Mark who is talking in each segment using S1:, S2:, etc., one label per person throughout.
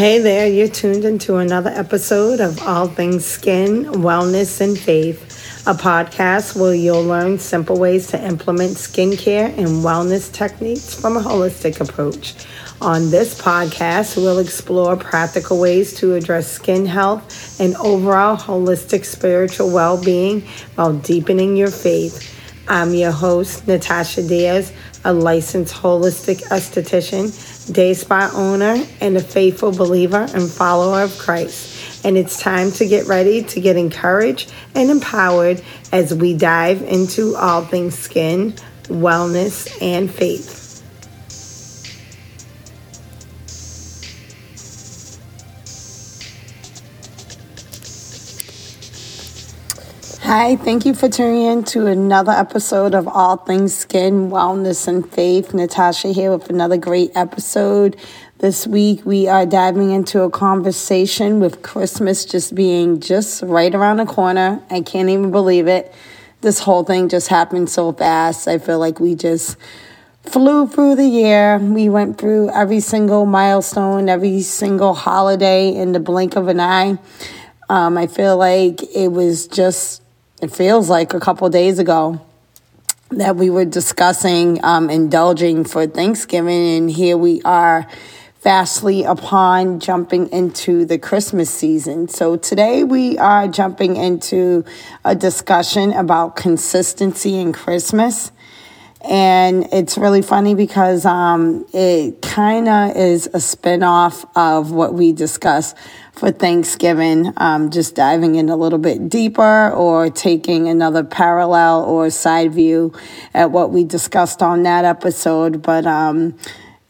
S1: Hey there, you're tuned into another episode of All Things Skin, Wellness, and Faith, a podcast where you'll learn simple ways to implement skincare and wellness techniques from a holistic approach. On this podcast, we'll explore practical ways to address skin health and overall holistic spiritual well being while deepening your faith. I'm your host, Natasha Diaz, a licensed holistic esthetician, day spa owner, and a faithful believer and follower of Christ. And it's time to get ready to get encouraged and empowered as we dive into all things skin, wellness, and faith. Hi, thank you for tuning in to another episode of All Things Skin, Wellness, and Faith. Natasha here with another great episode. This week we are diving into a conversation with Christmas just being just right around the corner. I can't even believe it. This whole thing just happened so fast. I feel like we just flew through the year. We went through every single milestone, every single holiday in the blink of an eye. Um, I feel like it was just it feels like a couple days ago that we were discussing um, indulging for Thanksgiving, and here we are fastly upon jumping into the Christmas season. So today we are jumping into a discussion about consistency in Christmas. And it's really funny because um, it kind of is a spinoff of what we discussed for Thanksgiving, um, just diving in a little bit deeper or taking another parallel or side view at what we discussed on that episode. But um,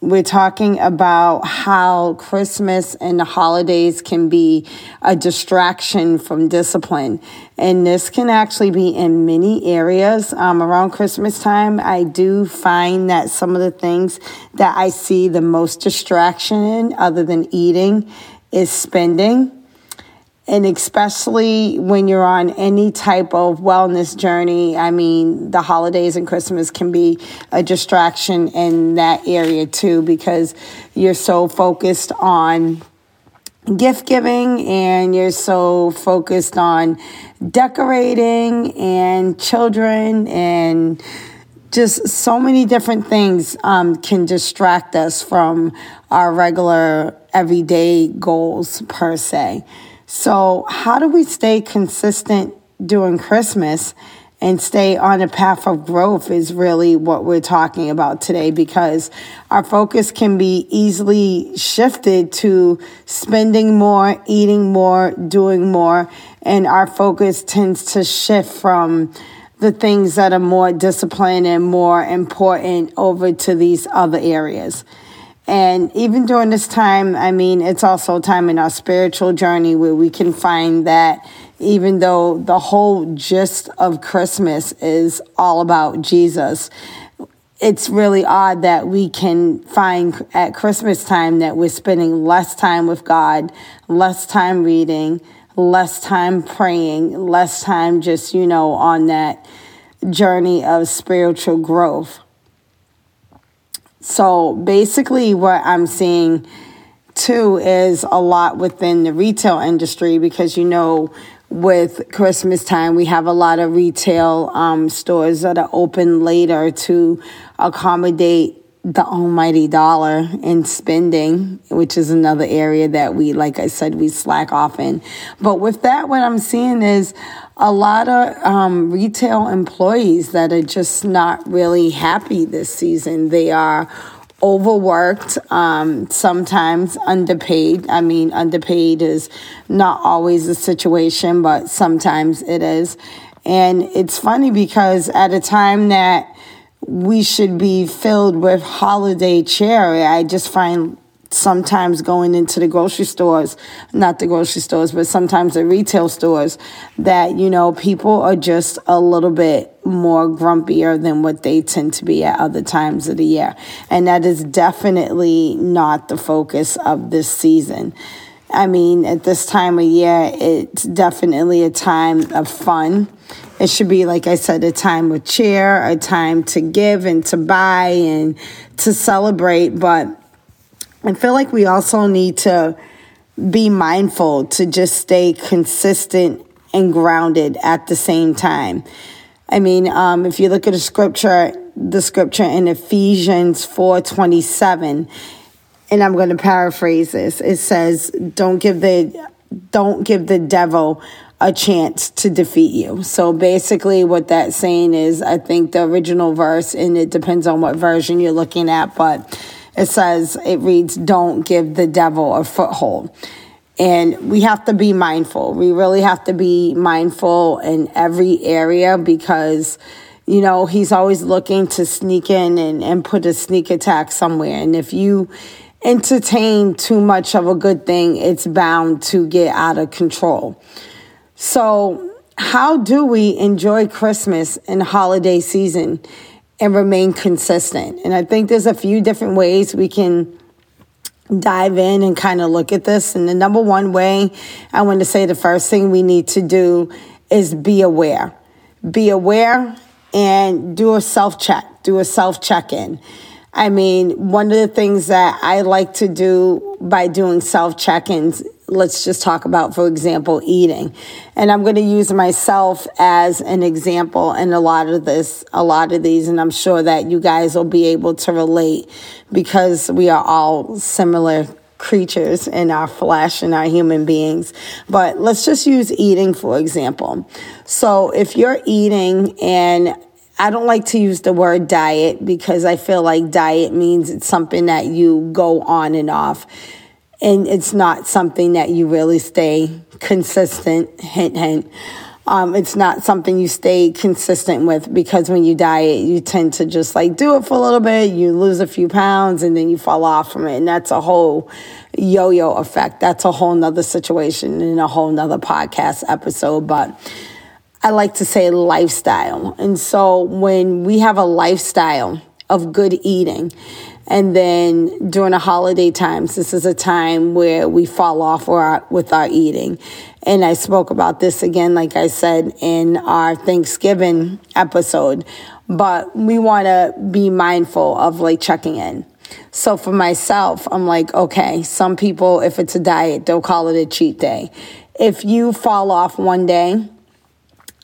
S1: we're talking about how Christmas and the holidays can be a distraction from discipline. And this can actually be in many areas. Um, around Christmas time, I do find that some of the things that I see the most distraction in, other than eating, is spending. And especially when you're on any type of wellness journey, I mean, the holidays and Christmas can be a distraction in that area too, because you're so focused on gift giving and you're so focused on decorating and children and just so many different things um, can distract us from our regular everyday goals per se. So, how do we stay consistent during Christmas and stay on a path of growth is really what we're talking about today because our focus can be easily shifted to spending more, eating more, doing more, and our focus tends to shift from the things that are more disciplined and more important over to these other areas. And even during this time, I mean, it's also a time in our spiritual journey where we can find that even though the whole gist of Christmas is all about Jesus, it's really odd that we can find at Christmas time that we're spending less time with God, less time reading, less time praying, less time just, you know, on that journey of spiritual growth. So basically, what I'm seeing too is a lot within the retail industry because you know, with Christmas time, we have a lot of retail um, stores that are open later to accommodate the almighty dollar in spending, which is another area that we, like I said, we slack off in. But with that, what I'm seeing is a lot of um, retail employees that are just not really happy this season. They are overworked, um, sometimes underpaid. I mean, underpaid is not always the situation, but sometimes it is. And it's funny because at a time that we should be filled with holiday cheer. I just find sometimes going into the grocery stores, not the grocery stores, but sometimes the retail stores, that, you know, people are just a little bit more grumpier than what they tend to be at other times of the year. And that is definitely not the focus of this season. I mean, at this time of year, it's definitely a time of fun. It should be, like I said, a time with cheer, a time to give and to buy and to celebrate. But I feel like we also need to be mindful to just stay consistent and grounded at the same time. I mean, um, if you look at the scripture, the scripture in Ephesians 4:27, and I'm going to paraphrase this. It says, "Don't give the don't give the devil a chance to defeat you." So basically what that's saying is I think the original verse and it depends on what version you're looking at, but it says it reads, "Don't give the devil a foothold." And we have to be mindful. We really have to be mindful in every area because, you know, he's always looking to sneak in and, and put a sneak attack somewhere. And if you entertain too much of a good thing, it's bound to get out of control. So, how do we enjoy Christmas and holiday season and remain consistent? And I think there's a few different ways we can dive in and kind of look at this. And the number one way I want to say the first thing we need to do is be aware. Be aware and do a self check, do a self check in. I mean, one of the things that I like to do by doing self check ins, let's just talk about, for example, eating. And I'm going to use myself as an example in a lot of this, a lot of these, and I'm sure that you guys will be able to relate because we are all similar creatures in our flesh and our human beings. But let's just use eating, for example. So if you're eating and I don't like to use the word diet because I feel like diet means it's something that you go on and off. And it's not something that you really stay consistent. Hint, hint. Um, it's not something you stay consistent with because when you diet, you tend to just like do it for a little bit, you lose a few pounds, and then you fall off from it. And that's a whole yo yo effect. That's a whole nother situation in a whole nother podcast episode. But I like to say lifestyle. And so when we have a lifestyle of good eating, and then during the holiday times, this is a time where we fall off with our eating. And I spoke about this again, like I said, in our Thanksgiving episode. But we want to be mindful of like checking in. So for myself, I'm like, okay, some people, if it's a diet, they'll call it a cheat day. If you fall off one day,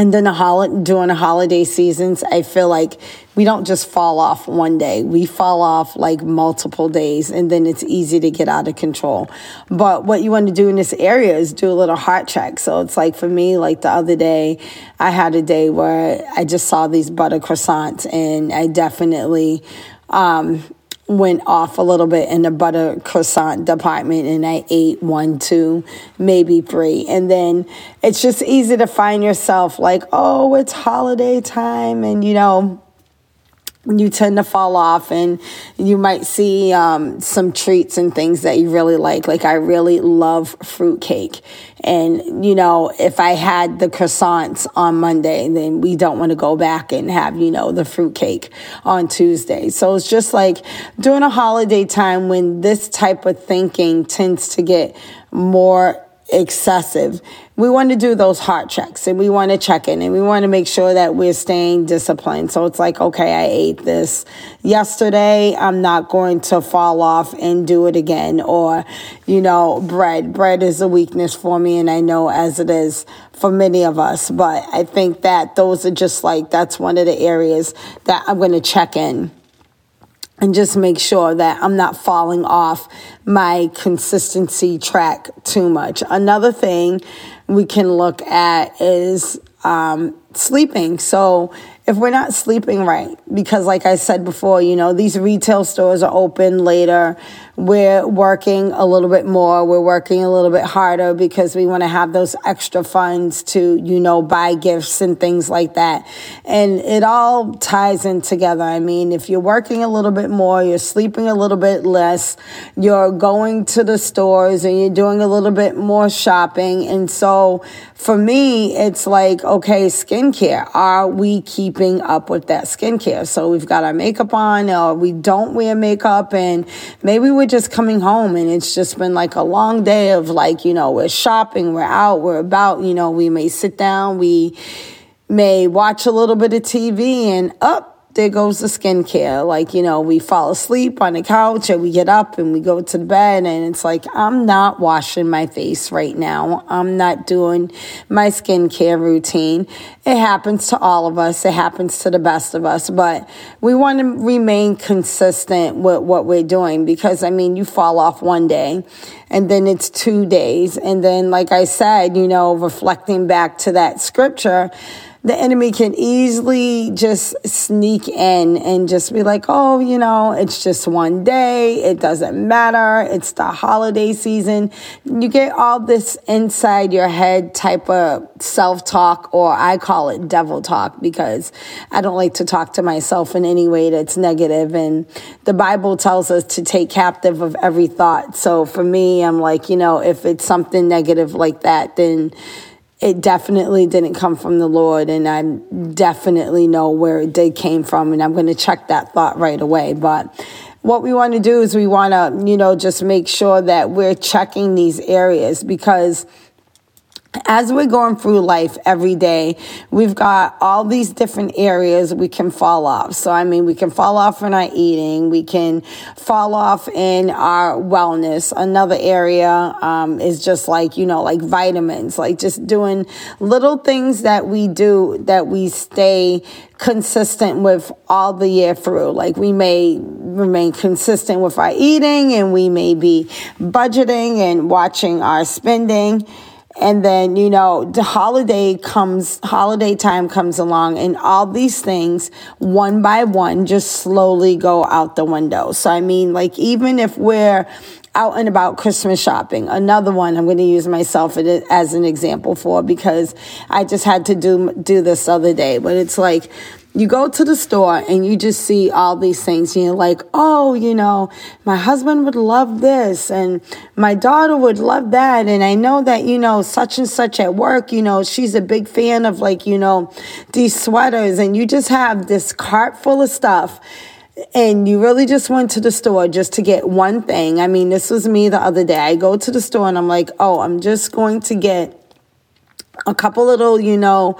S1: and then the hol- during holiday seasons, I feel like we don't just fall off one day. We fall off like multiple days, and then it's easy to get out of control. But what you want to do in this area is do a little heart check. So it's like for me, like the other day, I had a day where I just saw these butter croissants, and I definitely um, went off a little bit in the butter croissant department and I ate one, two, maybe three. And then it's just easy to find yourself like, oh, it's holiday time. And, you know, you tend to fall off and you might see um, some treats and things that you really like. Like I really love fruit cake. And, you know, if I had the croissants on Monday, then we don't want to go back and have, you know, the fruit cake on Tuesday. So it's just like during a holiday time when this type of thinking tends to get more excessive. We want to do those heart checks and we want to check in and we want to make sure that we're staying disciplined. So it's like, okay, I ate this yesterday. I'm not going to fall off and do it again. Or, you know, bread. Bread is a weakness for me and I know as it is for many of us. But I think that those are just like, that's one of the areas that I'm going to check in and just make sure that I'm not falling off my consistency track too much. Another thing we can look at is um, sleeping. So if we're not sleeping right, because like I said before, you know, these retail stores are open later. We're working a little bit more. We're working a little bit harder because we want to have those extra funds to, you know, buy gifts and things like that. And it all ties in together. I mean, if you're working a little bit more, you're sleeping a little bit less, you're going to the stores and you're doing a little bit more shopping. And so for me, it's like, okay, skincare. Are we keeping up with that skincare? So we've got our makeup on, or we don't wear makeup, and maybe we're just coming home and it's just been like a long day of like, you know, we're shopping, we're out, we're about, you know, we may sit down, we may watch a little bit of TV and up there goes the skincare. Like, you know, we fall asleep on the couch and we get up and we go to the bed and it's like, I'm not washing my face right now. I'm not doing my skincare routine. It happens to all of us. It happens to the best of us, but we want to remain consistent with what we're doing because I mean, you fall off one day and then it's two days. And then, like I said, you know, reflecting back to that scripture, the enemy can easily just sneak in and just be like, oh, you know, it's just one day. It doesn't matter. It's the holiday season. You get all this inside your head type of self talk, or I call it devil talk because I don't like to talk to myself in any way that's negative. And the Bible tells us to take captive of every thought. So for me, I'm like, you know, if it's something negative like that, then it definitely didn't come from the Lord, and I definitely know where it did came from, and I'm going to check that thought right away. But what we want to do is we want to, you know, just make sure that we're checking these areas because as we're going through life every day, we've got all these different areas we can fall off. So, I mean, we can fall off in our eating, we can fall off in our wellness. Another area um, is just like, you know, like vitamins, like just doing little things that we do that we stay consistent with all the year through. Like we may remain consistent with our eating and we may be budgeting and watching our spending and then you know the holiday comes holiday time comes along and all these things one by one just slowly go out the window so i mean like even if we're out and about Christmas shopping. Another one I'm going to use myself as an example for because I just had to do do this other day. But it's like you go to the store and you just see all these things and you're like, oh, you know, my husband would love this and my daughter would love that. And I know that, you know, such and such at work, you know, she's a big fan of like, you know, these sweaters and you just have this cart full of stuff and you really just went to the store just to get one thing. I mean, this was me the other day. I go to the store and I'm like, oh, I'm just going to get a couple little, you know,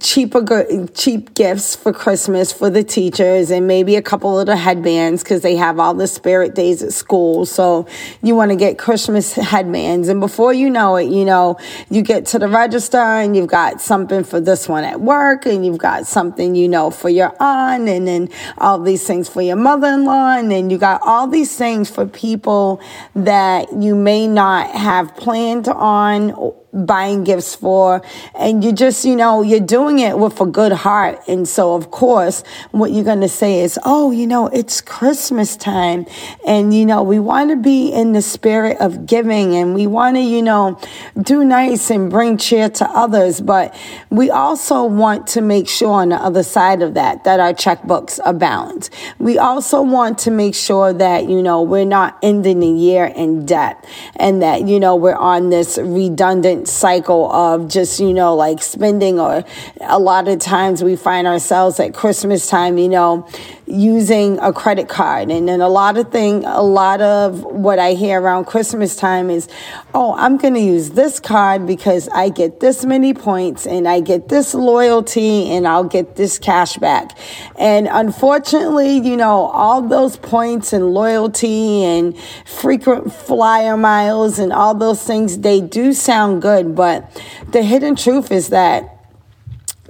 S1: cheaper cheap gifts for Christmas for the teachers and maybe a couple of the headbands because they have all the spirit days at school. So you want to get Christmas headbands. And before you know it, you know, you get to the register and you've got something for this one at work and you've got something, you know, for your aunt and then all these things for your mother-in-law. And then you got all these things for people that you may not have planned on buying gifts for. And you just, you know, you're doing it with a good heart. And so, of course, what you're going to say is, oh, you know, it's Christmas time. And, you know, we want to be in the spirit of giving and we want to, you know, do nice and bring cheer to others. But we also want to make sure on the other side of that, that our checkbooks are balanced. We also want to make sure that, you know, we're not ending the year in debt and that, you know, we're on this redundant cycle of just, you know, like spending, or a lot of times we find ourselves at Christmas time, you know, using a credit card. And then a lot of thing, a lot of what I hear around Christmas time is, oh, I'm going to use this card because I get this many points and I get this loyalty and I'll get this cash back. And unfortunately, you know, all those points and loyalty and frequent flyer miles and all those things, they do sound good, but the hidden truth is that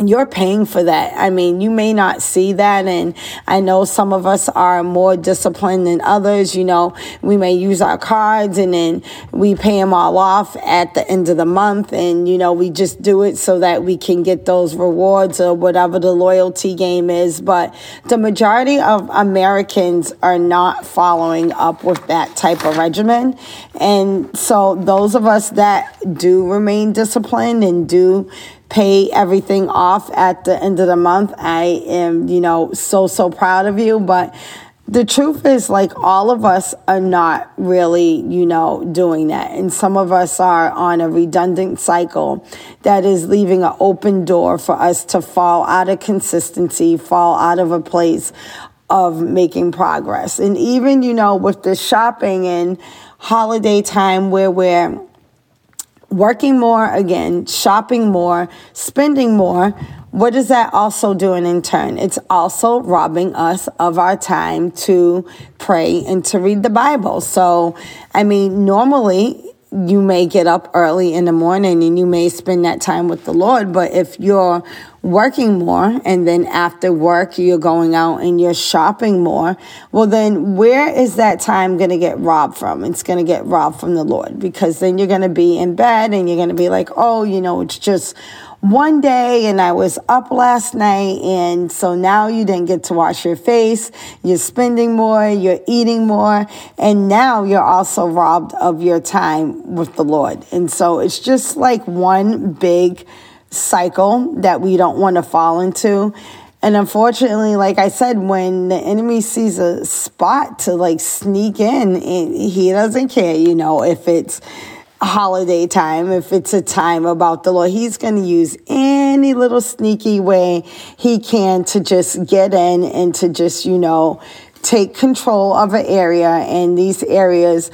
S1: you're paying for that. I mean, you may not see that. And I know some of us are more disciplined than others. You know, we may use our cards and then we pay them all off at the end of the month. And, you know, we just do it so that we can get those rewards or whatever the loyalty game is. But the majority of Americans are not following up with that type of regimen. And so those of us that do remain disciplined and do pay everything off at the end of the month. I am, you know, so, so proud of you. But the truth is, like, all of us are not really, you know, doing that. And some of us are on a redundant cycle that is leaving an open door for us to fall out of consistency, fall out of a place of making progress. And even, you know, with the shopping and holiday time where we're working more again, shopping more, spending more, what is that also doing in turn? It's also robbing us of our time to pray and to read the Bible. So, I mean, normally you may get up early in the morning and you may spend that time with the Lord. But if you're working more and then after work you're going out and you're shopping more, well, then where is that time going to get robbed from? It's going to get robbed from the Lord because then you're going to be in bed and you're going to be like, oh, you know, it's just one day and I was up last night and so now you didn't get to wash your face. You're spending more, you're eating more, and now you're also robbed of your time with the Lord. And so it's just like one big cycle that we don't want to fall into. And unfortunately, like I said, when the enemy sees a spot to like sneak in, he doesn't care, you know, if it's holiday time, if it's a time about the Lord, he's going to use any little sneaky way he can to just get in and to just, you know, take control of an area. And these areas,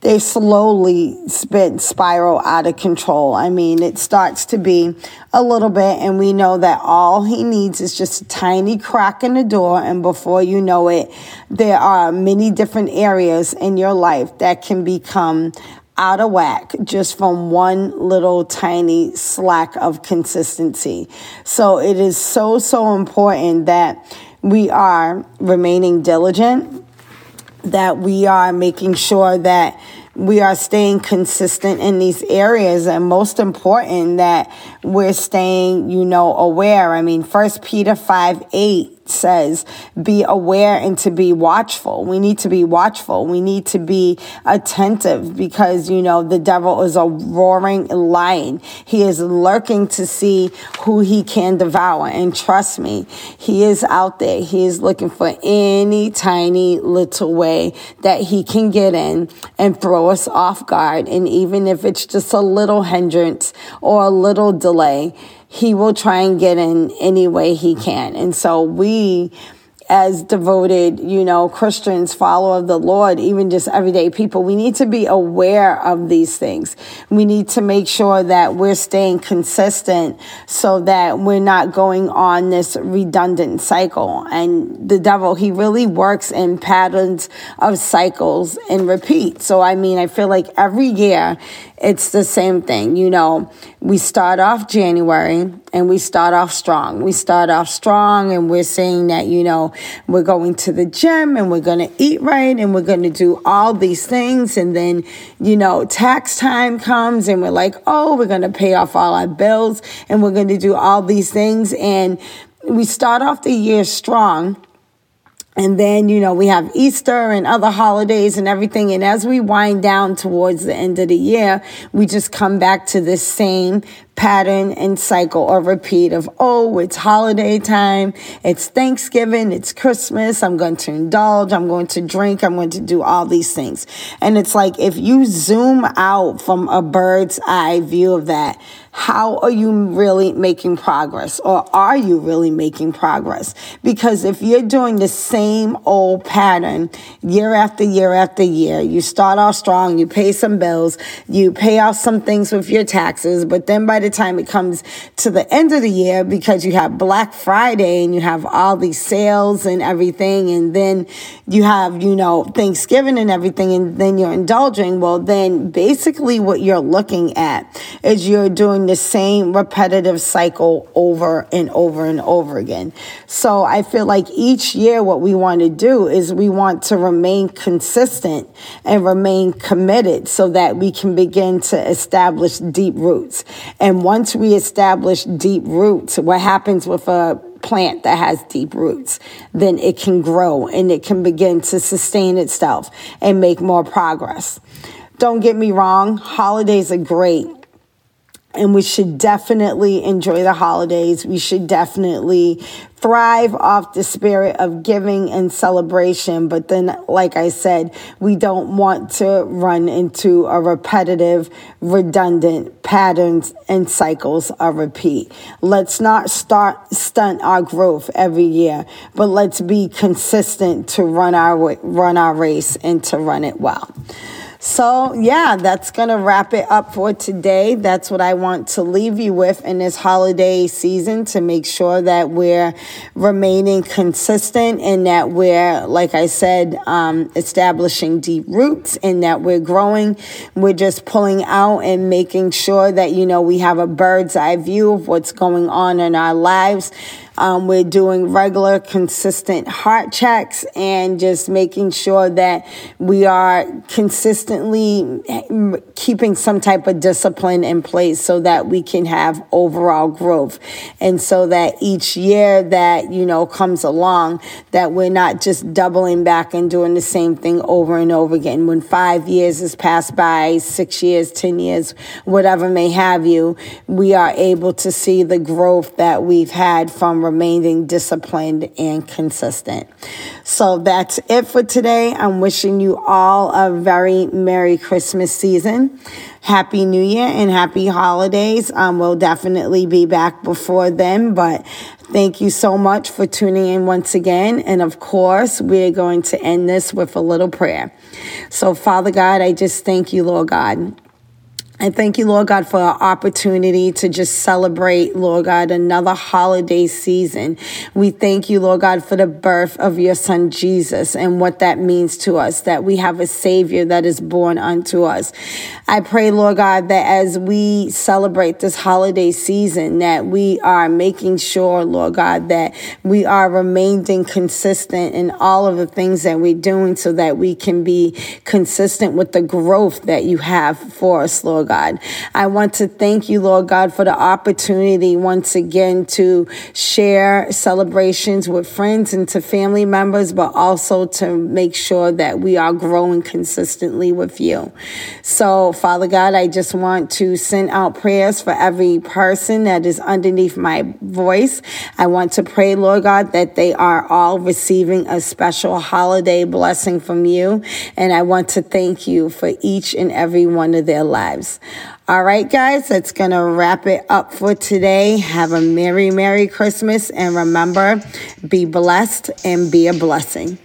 S1: they slowly spin, spiral out of control. I mean, it starts to be a little bit, and we know that all he needs is just a tiny crack in the door. And before you know it, there are many different areas in your life that can become out of whack just from one little tiny slack of consistency. So it is so, so important that we are remaining diligent, that we are making sure that we are staying consistent in these areas and most important that we're staying you know aware i mean first peter 5 8 says be aware and to be watchful. We need to be watchful. We need to be attentive because, you know, the devil is a roaring lion. He is lurking to see who he can devour. And trust me, he is out there. He is looking for any tiny little way that he can get in and throw us off guard. And even if it's just a little hindrance or a little delay, he will try and get in any way he can. And so we as devoted, you know, Christians, follower of the Lord, even just everyday people, we need to be aware of these things. We need to make sure that we're staying consistent so that we're not going on this redundant cycle. And the devil, he really works in patterns of cycles and repeat. So, I mean, I feel like every year it's the same thing. You know, we start off January and we start off strong. We start off strong and we're saying that, you know, we're going to the gym and we're going to eat right and we're going to do all these things. And then, you know, tax time comes and we're like, oh, we're going to pay off all our bills and we're going to do all these things. And we start off the year strong and then, you know, we have Easter and other holidays and everything. And as we wind down towards the end of the year, we just come back to this same pattern and cycle or repeat of, oh, it's holiday time, it's Thanksgiving, it's Christmas, I'm going to indulge, I'm going to drink, I'm going to do all these things. And it's like if you zoom out from a bird's eye view of that, how are you really making progress or are you really making progress? Because if you're doing the same old pattern year after year after year, you start off strong, you pay some bills, you pay off some things with your taxes, but then by the time it comes to the end of the year, because you have Black Friday and you have all these sales and everything, and then you have, you know, Thanksgiving and everything, and then you're indulging, well, then basically what you're looking at is you're doing the same repetitive cycle over and over and over again. So I feel like each year, what we want to do is we want to remain consistent and remain committed so that we can begin to establish deep roots. And once we establish deep roots, what happens with a plant that has deep roots, then it can grow and it can begin to sustain itself and make more progress. Don't get me wrong, holidays are great and we should definitely enjoy the holidays. We should definitely thrive off the spirit of giving and celebration. But then, like I said, we don't want to run into a repetitive, redundant patterns and cycles of repeat. Let's not start stunt our growth every year, but let's be consistent to run our run our race and to run it well. So, yeah, that's going to wrap it up for today. That's what I want to leave you with in this holiday season to make sure that we're remaining consistent and that we're, like I said, um, establishing deep roots and that we're growing. We're just pulling out and making sure that, you know, we have a bird's eye view of what's going on in our lives um, we're doing regular, consistent heart checks and just making sure that we are consistently keeping some type of discipline in place so that we can have overall growth. And so that each year that, you know, comes along, that we're not just doubling back and doing the same thing over and over again. When five years has passed by, six years, 10 years, whatever may have you, we are able to see the growth that we've had from remaining disciplined and consistent. So that's it for today. I'm wishing you all a very Merry Christmas season. Happy New Year and happy holidays. Um, we'll definitely be back before then, but thank you so much for tuning in once again. And of course, we're going to end this with a little prayer. So, Father God, I just thank you, Lord God. I thank you, Lord God, for our opportunity to just celebrate, Lord God, another holiday season. We thank you, Lord God, for the birth of your son Jesus and what that means to us, that we have a savior that is born unto us. I pray, Lord God, that as we celebrate this holiday season, that we are making sure, Lord God, that we are remaining consistent in all of the things that we're doing so that we can be consistent with the growth that you have for us, Lord God. I want to thank you, Lord God, for the opportunity once again to share celebrations with friends and to family members, but also to make sure that we are growing consistently with you. So, Father God, I just want to send out prayers for every person that is underneath my voice. I want to pray, Lord God, that they are all receiving a special holiday blessing from you. And I want to thank you for each and every one of their lives. All right, guys, that's going to wrap it up for today. Have a Merry, Merry Christmas. And remember, be blessed and be a blessing.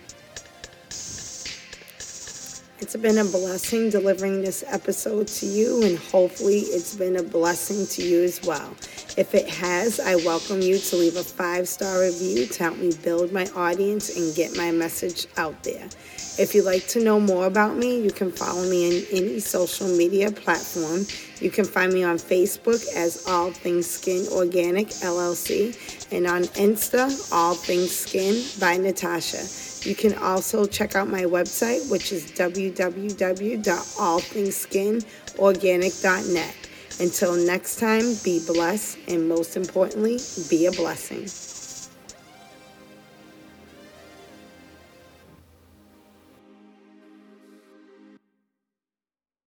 S1: It's been a blessing delivering this episode to you, and hopefully, it's been a blessing to you as well. If it has, I welcome you to leave a five star review to help me build my audience and get my message out there. If you'd like to know more about me, you can follow me in any social media platform. You can find me on Facebook as All Things Skin Organic LLC and on Insta, All Things Skin by Natasha. You can also check out my website, which is www.allthingskinorganic.net. Until next time, be blessed and most importantly, be a blessing.